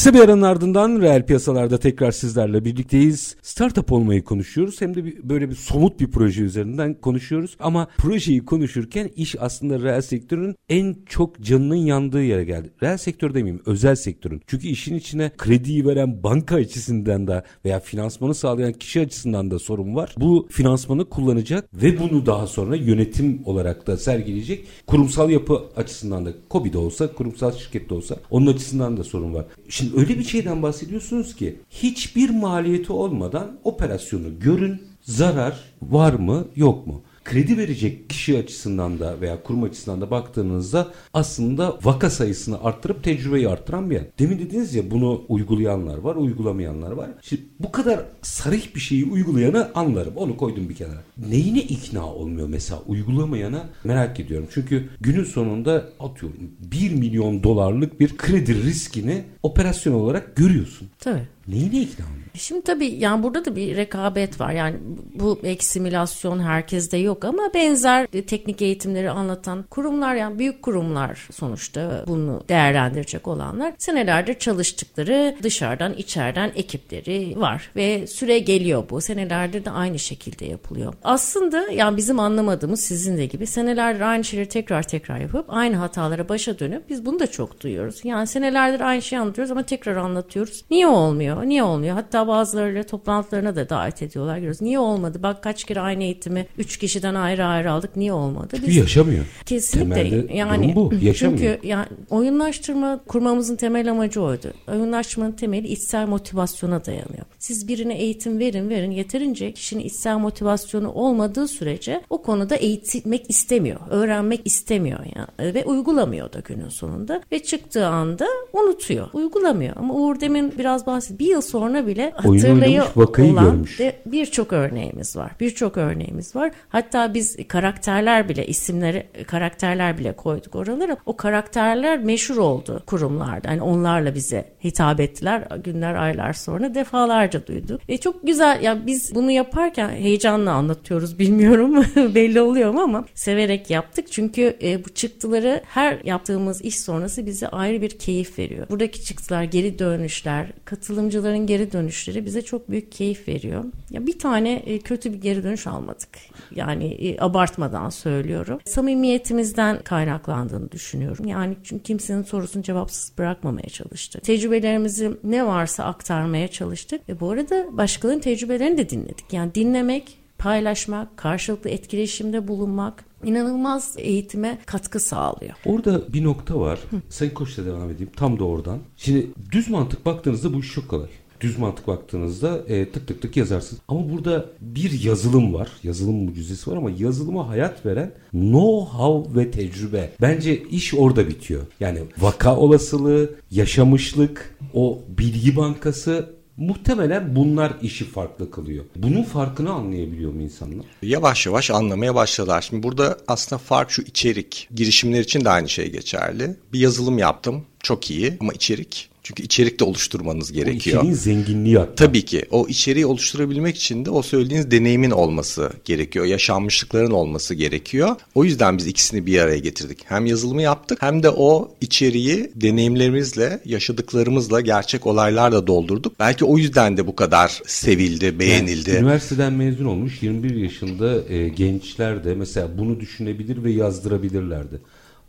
Kısa bir aranın ardından reel piyasalarda tekrar sizlerle birlikteyiz. Startup olmayı konuşuyoruz. Hem de bir, böyle bir somut bir proje üzerinden konuşuyoruz. Ama projeyi konuşurken iş aslında reel sektörün en çok canının yandığı yere geldi. Reel sektör demeyeyim özel sektörün. Çünkü işin içine krediyi veren banka açısından da veya finansmanı sağlayan kişi açısından da sorun var. Bu finansmanı kullanacak ve bunu daha sonra yönetim olarak da sergileyecek. Kurumsal yapı açısından da COBİ'de olsa, kurumsal şirkette olsa onun açısından da sorun var. Şimdi öyle bir şeyden bahsediyorsunuz ki hiçbir maliyeti olmadan operasyonu görün, zarar var mı yok mu? Kredi verecek kişi açısından da veya kurum açısından da baktığınızda aslında vaka sayısını arttırıp tecrübeyi arttıran bir yer. Demin dediniz ya bunu uygulayanlar var, uygulamayanlar var. Şimdi bu kadar sarih bir şeyi uygulayanı anlarım. Onu koydum bir kenara. Neyine ikna olmuyor mesela uygulamayana merak ediyorum. Çünkü günün sonunda atıyorum 1 milyon dolarlık bir kredi riskini operasyon olarak görüyorsun. Tabii. Neyine ikna olmuyor? Şimdi tabii yani burada da bir rekabet var. Yani bu belki simülasyon herkeste yok ama benzer teknik eğitimleri anlatan kurumlar yani büyük kurumlar sonuçta bunu değerlendirecek olanlar senelerdir çalıştıkları dışarıdan içeriden ekipleri var ve süre geliyor bu. Senelerdir de aynı şekilde yapılıyor. Aslında yani bizim anlamadığımız sizin de gibi senelerdir aynı şeyleri tekrar tekrar yapıp aynı hatalara başa dönüp biz bunu da çok duyuyoruz. Yani senelerdir aynı şeyi anlatıyoruz ama tekrar anlatıyoruz. Niye olmuyor? Niye olmuyor? Hatta bazılarıyla toplantılarına da davet ediyorlar. Görüyoruz. Niye olmadı? Bak kaç kere aynı eğitimi üç kişiden ayrı ayrı aldık. Niye olmadı? Biz, yaşamıyor. Kesinlikle. Temelde yani, bu. Yaşamıyor. Çünkü yani oyunlaştırma kurmamızın temel amacı oydu. Oyunlaştırmanın temeli içsel motivasyona dayanıyor. Siz birine eğitim verin verin yeterince kişinin içsel motivasyonu olmadığı sürece o konuda eğitmek istemiyor. Öğrenmek istemiyor yani. Ve uygulamıyor da günün sonunda. Ve çıktığı anda unutuyor. Uygulamıyor. Ama Uğur demin biraz bahsetti. Bir yıl sonra bile hatırlayıp olan birçok örneğimiz var. Birçok örneğimiz var. Hatta biz karakterler bile isimleri karakterler bile koyduk oralara. O karakterler meşhur oldu kurumlarda. Yani onlarla bize hitap ettiler. Günler aylar sonra defalarca duyduk. E çok güzel. Ya biz bunu yaparken heyecanla anlatıyoruz bilmiyorum. Belli oluyor mu ama severek yaptık. Çünkü e, bu çıktıları her yaptığımız iş sonrası bize ayrı bir keyif veriyor. Buradaki çıktılar, geri dönüşler, katılımcıların geri dönüşleri bize çok büyük keyif veriyor. Ya bir tane e, kötü bir geri dönüş almadık. Yani e, abartmadan söylüyorum. Samimiyetimizden kaynaklandığını düşünüyorum. Yani çünkü kimsenin sorusunu cevapsız bırakmamaya çalıştık. Tecrübelerimizi ne varsa aktarmaya çalıştık. Ve bu arada başkalarının tecrübelerini de dinledik. Yani dinlemek, paylaşmak, karşılıklı etkileşimde bulunmak inanılmaz eğitime katkı sağlıyor. Orada bir nokta var. Hı. Sayın Koç'la devam edeyim. Tam da oradan. Şimdi düz mantık baktığınızda bu iş çok kolay düz mantık baktığınızda e, tık tık tık yazarsınız. Ama burada bir yazılım var. Yazılım mucizesi var ama yazılıma hayat veren know-how ve tecrübe. Bence iş orada bitiyor. Yani vaka olasılığı, yaşamışlık, o bilgi bankası Muhtemelen bunlar işi farklı kılıyor. Bunun farkını anlayabiliyor mu insanlar? Yavaş yavaş anlamaya başladılar. Şimdi burada aslında fark şu içerik. Girişimler için de aynı şey geçerli. Bir yazılım yaptım. Çok iyi ama içerik çünkü içerik de oluşturmanız gerekiyor. O içeriğin zenginliği hatta. Tabii ki. O içeriği oluşturabilmek için de o söylediğiniz deneyimin olması gerekiyor. Yaşanmışlıkların olması gerekiyor. O yüzden biz ikisini bir araya getirdik. Hem yazılımı yaptık hem de o içeriği deneyimlerimizle, yaşadıklarımızla, gerçek olaylarla doldurduk. Belki o yüzden de bu kadar sevildi, beğenildi. Yani, üniversiteden mezun olmuş 21 yaşında e, gençler de mesela bunu düşünebilir ve yazdırabilirlerdi.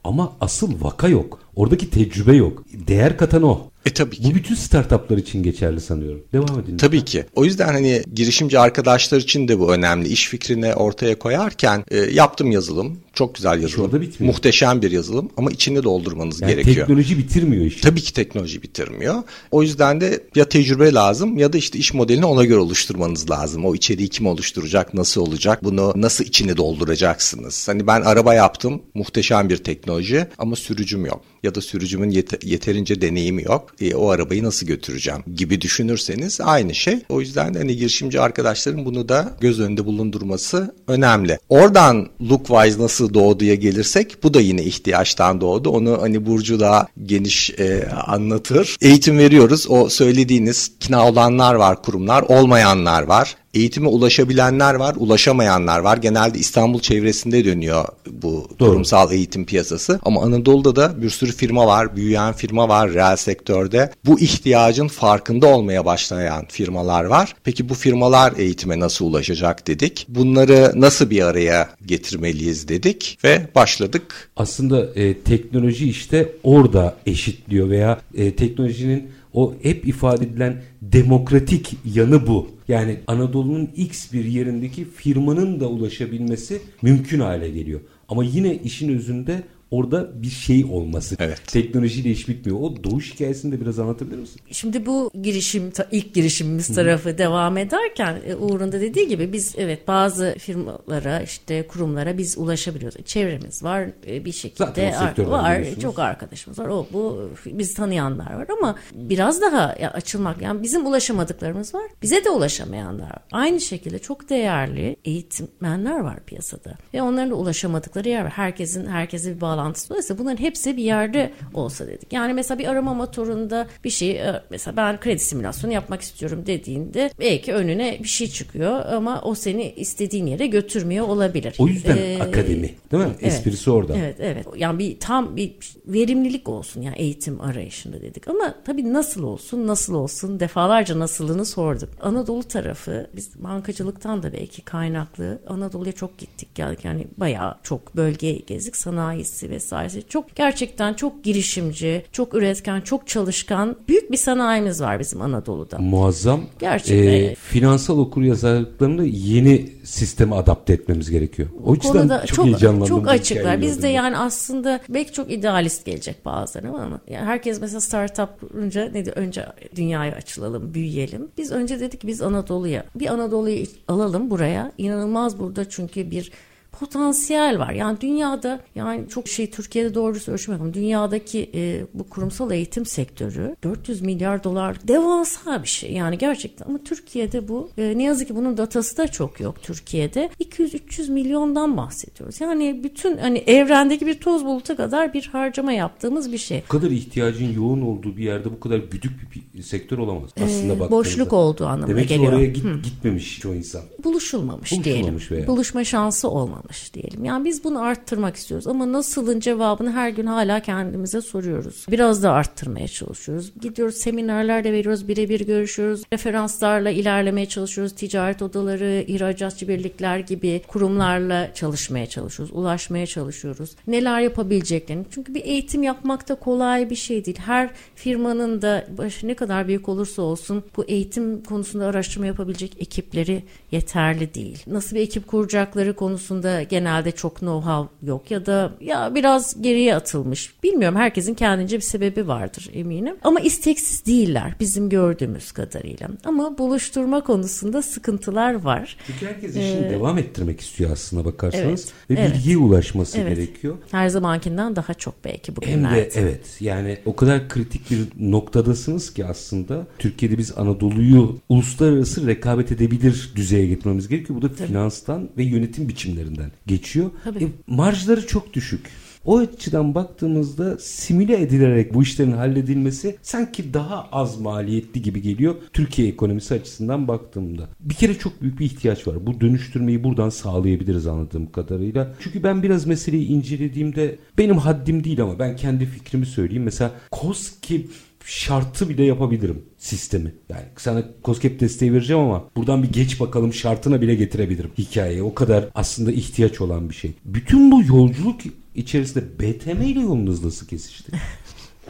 Ama asıl vaka yok. Oradaki tecrübe yok. Değer katan o. E tabii ki. Bu bütün startuplar için geçerli sanıyorum. Devam edin. Tabii lütfen. ki. O yüzden hani girişimci arkadaşlar için de bu önemli. İş fikrini ortaya koyarken e, yaptım yazılım. Çok güzel yazılım. Muhteşem bir yazılım ama içini doldurmanız yani gerekiyor. Teknoloji bitirmiyor işi. Tabii ki teknoloji bitirmiyor. O yüzden de ya tecrübe lazım ya da işte iş modelini ona göre oluşturmanız lazım. O içeriği kim oluşturacak, nasıl olacak, bunu nasıl içini dolduracaksınız. Hani ben araba yaptım, muhteşem bir teknoloji ama sürücüm yok. Ya da sürücümün yet- yeterince deneyimi yok. E, o arabayı nasıl götüreceğim gibi düşünürseniz aynı şey. O yüzden hani girişimci arkadaşların bunu da göz önünde bulundurması önemli. Oradan Lookwise nasıl doğduya gelirsek bu da yine ihtiyaçtan doğdu. Onu hani Burcu daha geniş e, anlatır. Eğitim veriyoruz. O söylediğiniz kina olanlar var kurumlar, olmayanlar var eğitime ulaşabilenler var, ulaşamayanlar var. Genelde İstanbul çevresinde dönüyor bu Doğru. kurumsal eğitim piyasası. Ama Anadolu'da da bir sürü firma var, büyüyen firma var reel sektörde. Bu ihtiyacın farkında olmaya başlayan firmalar var. Peki bu firmalar eğitime nasıl ulaşacak dedik. Bunları nasıl bir araya getirmeliyiz dedik ve başladık. Aslında e, teknoloji işte orada eşitliyor veya e, teknolojinin o hep ifade edilen demokratik yanı bu. Yani Anadolu'nun X bir yerindeki firmanın da ulaşabilmesi mümkün hale geliyor. Ama yine işin özünde orada bir şey olması. Evet. Teknolojiyle iş bitmiyor. O doğuş hikayesini de biraz anlatabilir misin? Şimdi bu girişim ilk girişimimiz tarafı Hı. devam ederken e, Uğur'un da dediği gibi biz evet bazı firmalara işte kurumlara biz ulaşabiliyoruz. Çevremiz var e, bir şekilde ar- var. Çok arkadaşımız var. O bu biz tanıyanlar var ama biraz daha açılmak yani bizim ulaşamadıklarımız var. Bize de ulaşamayanlar var. Aynı şekilde çok değerli eğitmenler var piyasada. Ve onların da ulaşamadıkları yer var. Herkesin herkese bir bağlantı bağlantısı. Dolayısıyla bunların hepsi bir yerde olsa dedik. Yani mesela bir arama motorunda bir şey e, mesela ben kredi simülasyonu yapmak istiyorum dediğinde belki önüne bir şey çıkıyor ama o seni istediğin yere götürmüyor olabilir. O yüzden ee, akademi değil mi? Evet, Esprisi orada. Evet evet. Yani bir tam bir verimlilik olsun yani eğitim arayışında dedik. Ama tabii nasıl olsun nasıl olsun defalarca nasılını sorduk. Anadolu tarafı biz bankacılıktan da belki kaynaklı Anadolu'ya çok gittik geldik. Yani bayağı çok bölge gezdik sanayisi vesairesi. Çok gerçekten çok girişimci, çok üretken, çok çalışkan büyük bir sanayimiz var bizim Anadolu'da. Muazzam. Gerçekten. Ee, finansal okur yazarlıklarını yeni sisteme adapte etmemiz gerekiyor. O yüzden çok, çok heyecanlandım. Çok açıklar. Biz de yani aslında belki çok idealist gelecek bazıları ama yani herkes mesela startup önce ne diyor? Önce dünyaya açılalım, büyüyelim. Biz önce dedik ki biz Anadolu'ya bir Anadolu'yu alalım buraya. İnanılmaz burada çünkü bir potansiyel var. Yani dünyada yani çok şey Türkiye'de doğrusu ölçmek dünyadaki e, bu kurumsal eğitim sektörü 400 milyar dolar devasa bir şey. Yani gerçekten ama Türkiye'de bu e, ne yazık ki bunun datası da çok yok Türkiye'de. 200-300 milyondan bahsediyoruz. Yani bütün hani evrendeki bir toz bulutu kadar bir harcama yaptığımız bir şey. Bu kadar ihtiyacın yoğun olduğu bir yerde bu kadar güdük bir sektör olamaz. E, Aslında ee, boşluk olduğu anlamına Demek geliyor. Demek ki oraya git, gitmemiş çoğu insan. Buluşulmamış, Buluşulmamış diyelim. Veya. Buluşma şansı olmamış olmamış diyelim. Yani biz bunu arttırmak istiyoruz ama nasılın cevabını her gün hala kendimize soruyoruz. Biraz da arttırmaya çalışıyoruz. Gidiyoruz seminerler de veriyoruz, birebir görüşüyoruz. Referanslarla ilerlemeye çalışıyoruz. Ticaret odaları, ihracatçı birlikler gibi kurumlarla çalışmaya çalışıyoruz. Ulaşmaya çalışıyoruz. Neler yapabileceklerini. Çünkü bir eğitim yapmak da kolay bir şey değil. Her firmanın da başı ne kadar büyük olursa olsun bu eğitim konusunda araştırma yapabilecek ekipleri yeterli değil. Nasıl bir ekip kuracakları konusunda Orada genelde çok know-how yok ya da ya biraz geriye atılmış. Bilmiyorum herkesin kendince bir sebebi vardır eminim. Ama isteksiz değiller bizim gördüğümüz kadarıyla. Ama buluşturma konusunda sıkıntılar var. Çünkü herkes işini Ee, devam ettirmek istiyor aslına bakarsanız. Evet, Ve evet. bilgiye ulaşması Evet. gerekiyor. Her zamankinden daha çok belki Hem bugünlerde. de evet yani o kadar kritik bir noktadasınız ki aslında Türkiye'de biz Anadolu'yu uluslararası rekabet edebilir düzeye getirmemiz gerekiyor. Bu da finanstan ve yönetim biçimlerinden geçiyor. Tabii. E, marjları çok düşük. O açıdan baktığımızda simüle edilerek bu işlerin halledilmesi sanki daha az maliyetli gibi geliyor Türkiye ekonomisi açısından baktığımda. Bir kere çok büyük bir ihtiyaç var. Bu dönüştürmeyi buradan sağlayabiliriz anladığım kadarıyla. Çünkü ben biraz meseleyi incelediğimde benim haddim değil ama ben kendi fikrimi söyleyeyim. Mesela COSGAP şartı bile yapabilirim sistemi. Yani sana COSGAP desteği vereceğim ama buradan bir geç bakalım şartına bile getirebilirim hikayeyi. O kadar aslında ihtiyaç olan bir şey. Bütün bu yolculuk içerisinde BTM ile yolunuz nasıl kesişti?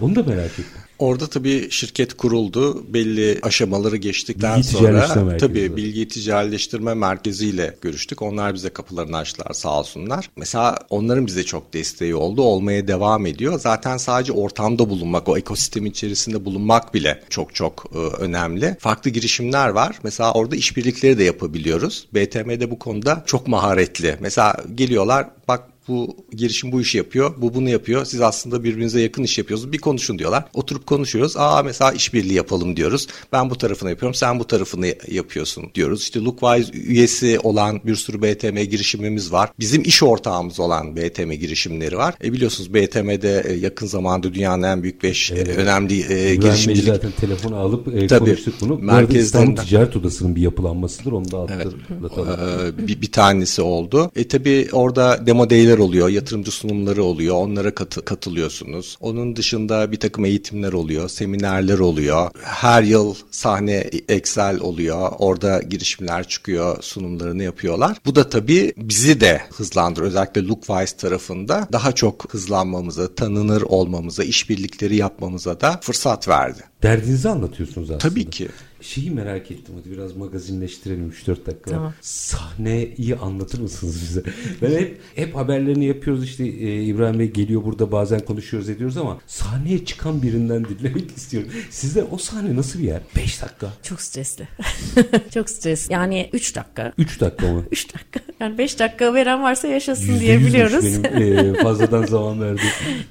Onu da merak ettim. Orada tabii şirket kuruldu. Belli aşamaları geçtikten Bilgi sonra tabii bilgi ticaretleştirme merkeziyle görüştük. Onlar bize kapılarını açtılar sağ olsunlar. Mesela onların bize çok desteği oldu. Olmaya devam ediyor. Zaten sadece ortamda bulunmak, o ekosistemin içerisinde bulunmak bile çok çok e, önemli. Farklı girişimler var. Mesela orada işbirlikleri de yapabiliyoruz. BTM'de bu konuda çok maharetli. Mesela geliyorlar bak bu girişim bu işi yapıyor, bu bunu yapıyor. Siz aslında birbirinize yakın iş yapıyorsunuz. Bir konuşun diyorlar. Oturup konuşuyoruz. Aa mesela işbirliği yapalım diyoruz. Ben bu tarafını yapıyorum, sen bu tarafını yapıyorsun diyoruz. İşte Lookwise üyesi olan bir sürü BTM girişimimiz var. Bizim iş ortağımız olan BTM girişimleri var. E biliyorsunuz BTM'de e, yakın zamanda dünyanın en büyük 5 önemli e, İbrahim Bey girişimcilik zaten telefonu alıp e, Tabii. konuştuk bunu. Bu Merkezlerinden- İstanbul Ticaret Odası'nın bir yapılanmasıdır. Onu da hatırlatalım. Ee, bir, bir tanesi oldu. E tabi orada demo day'ler oluyor, yatırımcı sunumları oluyor. Onlara katı- katılıyorsunuz. Onun dışında bir takım eğitimler oluyor, seminerler oluyor. Her yıl sahne Excel oluyor. Orada girişimler çıkıyor, sunumlarını yapıyorlar. Bu da tabi bizi de hızlandırıyor. Özellikle Lookwise tarafında daha çok hızlanmamıza, tanınır olmamıza, işbirlikleri yapmamıza da fırsat verdi. Derdinizi anlatıyorsunuz aslında. Tabii ki. Şeyi merak ettim hadi biraz magazinleştirelim 3-4 dakika. Tamam. Sahneyi anlatır mısınız bize? Ben hep hep haberlerini yapıyoruz işte e, İbrahim Bey geliyor burada bazen konuşuyoruz ediyoruz ama sahneye çıkan birinden dinlemek istiyorum. Sizde o sahne nasıl bir yer? 5 dakika. Çok stresli. çok stresli. Yani 3 dakika. 3 dakika mı? 3 dakika. Yani 5 dakika veren varsa yaşasın diye biliyoruz. Benim e, fazladan zaman verdi.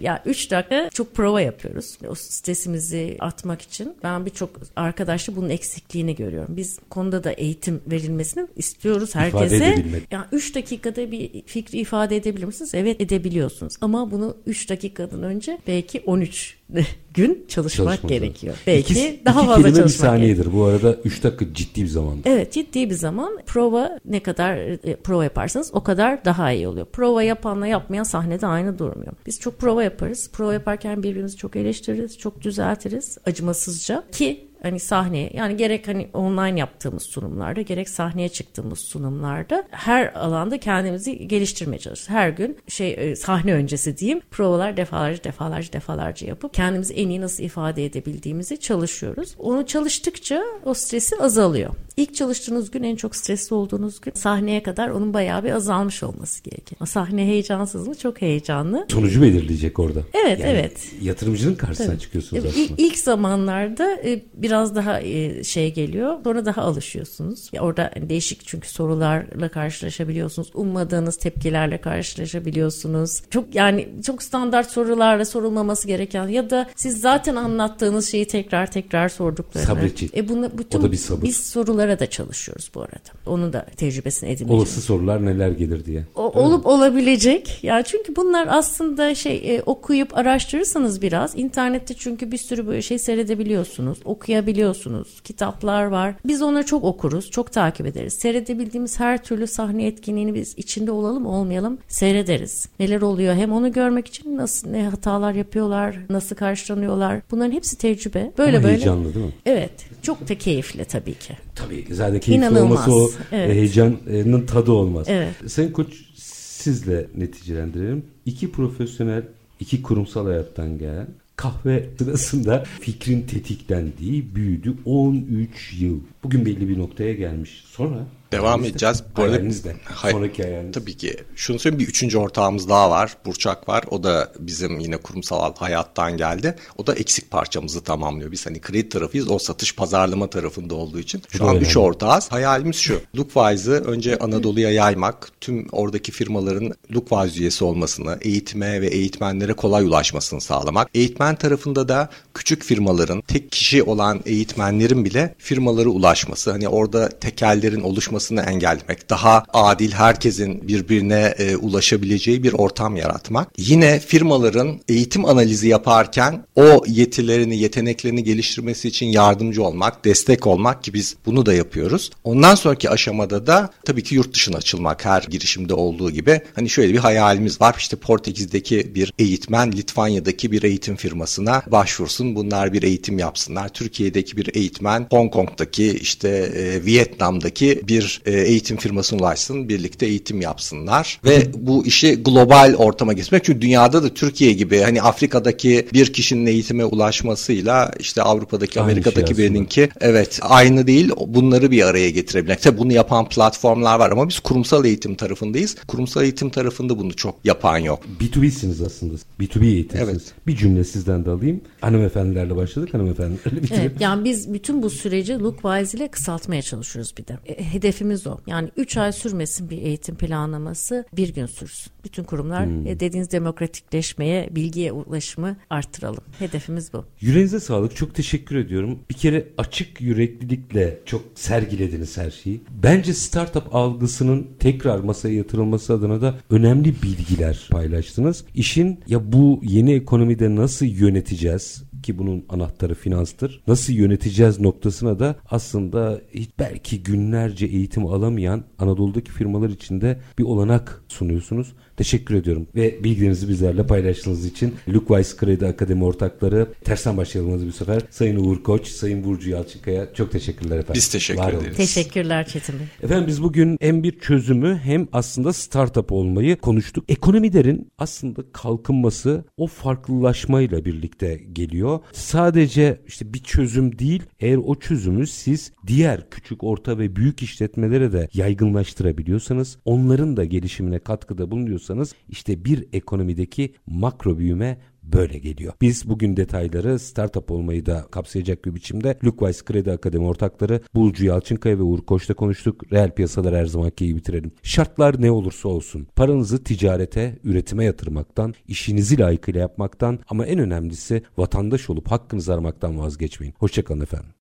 Ya 3 dakika çok prova yapıyoruz. O stresimizi atmak için. Ben birçok arkadaşta bunun eksikliğini görüyorum. Biz konuda da eğitim verilmesini istiyoruz herkese. edebilmek. Ya 3 dakikada bir fikri ifade edebilir misiniz? Evet edebiliyorsunuz. Ama bunu 3 dakikadan önce belki 13 gün çalışmak Çalışmak gerekiyor. lazım. Belki İki- daha iki fazla kelime bir çalışmak gerekiyor. saniyedir. Bu arada 3 dakika ciddi bir zaman. Evet ciddi bir zaman prova ne kadar e, prova yaparsanız o kadar daha iyi oluyor. Prova yapanla yapmayan sahnede aynı durmuyor. Biz çok prova yaparız. Prova yaparken birbirimizi çok eleştiririz, çok düzeltiriz acımasızca ki hani sahneye yani gerek hani online yaptığımız sunumlarda gerek sahneye çıktığımız sunumlarda her alanda kendimizi geliştirmeye çalışıyoruz. Her gün şey e, sahne öncesi diyeyim provalar defalarca defalarca defalarca yapıp kendimizi en iyi nasıl ifade edebildiğimizi çalışıyoruz. Onu çalıştıkça o stresi azalıyor. İlk çalıştığınız gün en çok stresli olduğunuz gün sahneye kadar onun bayağı bir azalmış olması gerekir. O sahne heyecansız mı? Çok heyecanlı. Sonucu belirleyecek orada. Evet, evet. Yatırımcının karşısına Tabii. çıkıyorsunuz Evet, aslında. İlk, ilk zamanlarda e, biraz daha e, şey geliyor. Sonra daha alışıyorsunuz. Ya orada değişik çünkü sorularla karşılaşabiliyorsunuz. Ummadığınız tepkilerle karşılaşabiliyorsunuz. Çok yani çok standart sorularla sorulmaması gereken ya da siz zaten anlattığınız şeyi tekrar tekrar sorduklarını. Sabredecek. E bunu bütün O da bir sabır. biz sorulara da çalışıyoruz bu arada. Onun da tecrübesini edinmeye Olası sorular neler gelir diye. o, olup olabilecek. Ya çünkü bunlar aslında şey e, okuyup araştırırsanız biraz internette çünkü bir sürü böyle şey seyredebiliyorsunuz, okuyabiliyorsunuz. Kitaplar var. Biz onları çok okuruz, çok takip ederiz. Seyredebildiğimiz her türlü sahne etkinliğini biz içinde olalım olmayalım seyrederiz. Neler oluyor hem onu görmek için nasıl ne hatalar yapıyorlar, nasıl karşılanıyorlar. Bunların hepsi tecrübe. Böyle Ama böyle. heyecanlı değil mi? Evet. Çok da keyifli tabii ki. Tabii zaten keyifli İnanılmaz. olması o Evet. heyecanın tadı olmaz. Evet. Sayın Koç sizle neticelendirelim. İki profesyonel, iki kurumsal hayattan gelen kahve sırasında fikrin tetiklendiği, büyüdü 13 yıl. Bugün belli bir noktaya gelmiş. Sonra Devam edeceğiz. Bu arada de. Hayır, Sonraki hayaliniz. Tabii ki. Şunu söyleyeyim bir üçüncü ortağımız daha var. Burçak var. O da bizim yine kurumsal hayattan geldi. O da eksik parçamızı tamamlıyor. Biz hani kredi tarafıyız. O satış pazarlama tarafında olduğu için. Şu an üç ortağız. Hayalimiz şu. Lookwise'ı önce Anadolu'ya yaymak. Tüm oradaki firmaların Lookwise üyesi olmasını, eğitime ve eğitmenlere kolay ulaşmasını sağlamak. Eğitmen tarafında da küçük firmaların tek kişi olan eğitmenlerin bile firmalara ulaşması. Hani orada tekellerin oluşmasını engellemek. Daha adil herkesin birbirine e, ulaşabileceği bir ortam yaratmak. Yine firmaların eğitim analizi yaparken o yetilerini, yeteneklerini geliştirmesi için yardımcı olmak, destek olmak ki biz bunu da yapıyoruz. Ondan sonraki aşamada da tabii ki yurt dışına açılmak her girişimde olduğu gibi. Hani şöyle bir hayalimiz var. İşte Portekiz'deki bir eğitmen Litvanya'daki bir eğitim firmasına başvursun. Bunlar bir eğitim yapsınlar. Türkiye'deki bir eğitmen Hong Kong'daki işte e, Vietnam'daki bir e, eğitim firmasına ulaşsın. Birlikte eğitim yapsınlar ve bu işi global ortama getirmek. Çünkü dünyada da Türkiye gibi hani Afrika'daki bir kişinin eğitime ulaşmasıyla işte Avrupa'daki aynı Amerika'daki şey birininki evet aynı değil. Bunları bir araya getirebilmek. Tabii bunu yapan platformlar var ama biz kurumsal eğitim tarafındayız. Kurumsal eğitim tarafında bunu çok yapan yok. B2B'siniz aslında. B2B eğitimsiniz. Evet. Bir cümle sizden de alayım. Hanımefendilerle başladık. Hanımefendilerle bitirelim. Evet, yani biz bütün bu süreci Lookwise ile kısaltmaya çalışıyoruz bir de. E, hedefimiz o. Yani 3 ay sürmesin bir eğitim planlaması bir gün sürsün. Bütün kurumlar hmm. E, dediğiniz demokratikleşmeye, bilgiye ulaşımı arttıralım. Hedefimiz bu. Yüreğinize sağlık. Çok teşekkür ediyorum. Bir kere açık yüreklilikle çok sergilediniz her şeyi. Bence startup algısının tekrar masaya yatırılması adına da önemli bilgiler paylaştınız. İşin ya bu yeni ekonomide nasıl yöneteceğiz? Ki bunun anahtarı finanstır. Nasıl yöneteceğiz noktasına da aslında hiç belki günlerce eğitim alamayan Anadolu'daki firmalar için de bir olanak sunuyorsunuz. Teşekkür ediyorum ve bilgilerinizi bizlerle paylaştığınız için Lookwise Kredi Akademi ortakları tersten başlayalım bir sefer. Sayın Uğur Koç, Sayın Burcu Yalçınkaya çok teşekkürler efendim. Biz teşekkür Var ederiz. Teşekkürler Çetin Bey. Efendim biz bugün hem bir çözümü hem aslında startup olmayı konuştuk. Ekonomilerin aslında kalkınması o farklılaşmayla birlikte geliyor. Sadece işte bir çözüm değil eğer o çözümü siz diğer küçük, orta ve büyük işletmelere de yaygınlaştırabiliyorsanız onların da gelişimine katkıda bulunuyorsanız istiyorsanız işte bir ekonomideki makro büyüme böyle geliyor. Biz bugün detayları startup olmayı da kapsayacak bir biçimde Lookwise Kredi Akademi ortakları Bulcu Yalçınkaya ve Uğur Koç'ta konuştuk. Reel piyasalar her zamanki iyi bitirelim. Şartlar ne olursa olsun paranızı ticarete, üretime yatırmaktan, işinizi layıkıyla yapmaktan ama en önemlisi vatandaş olup hakkınızı aramaktan vazgeçmeyin. Hoşçakalın efendim.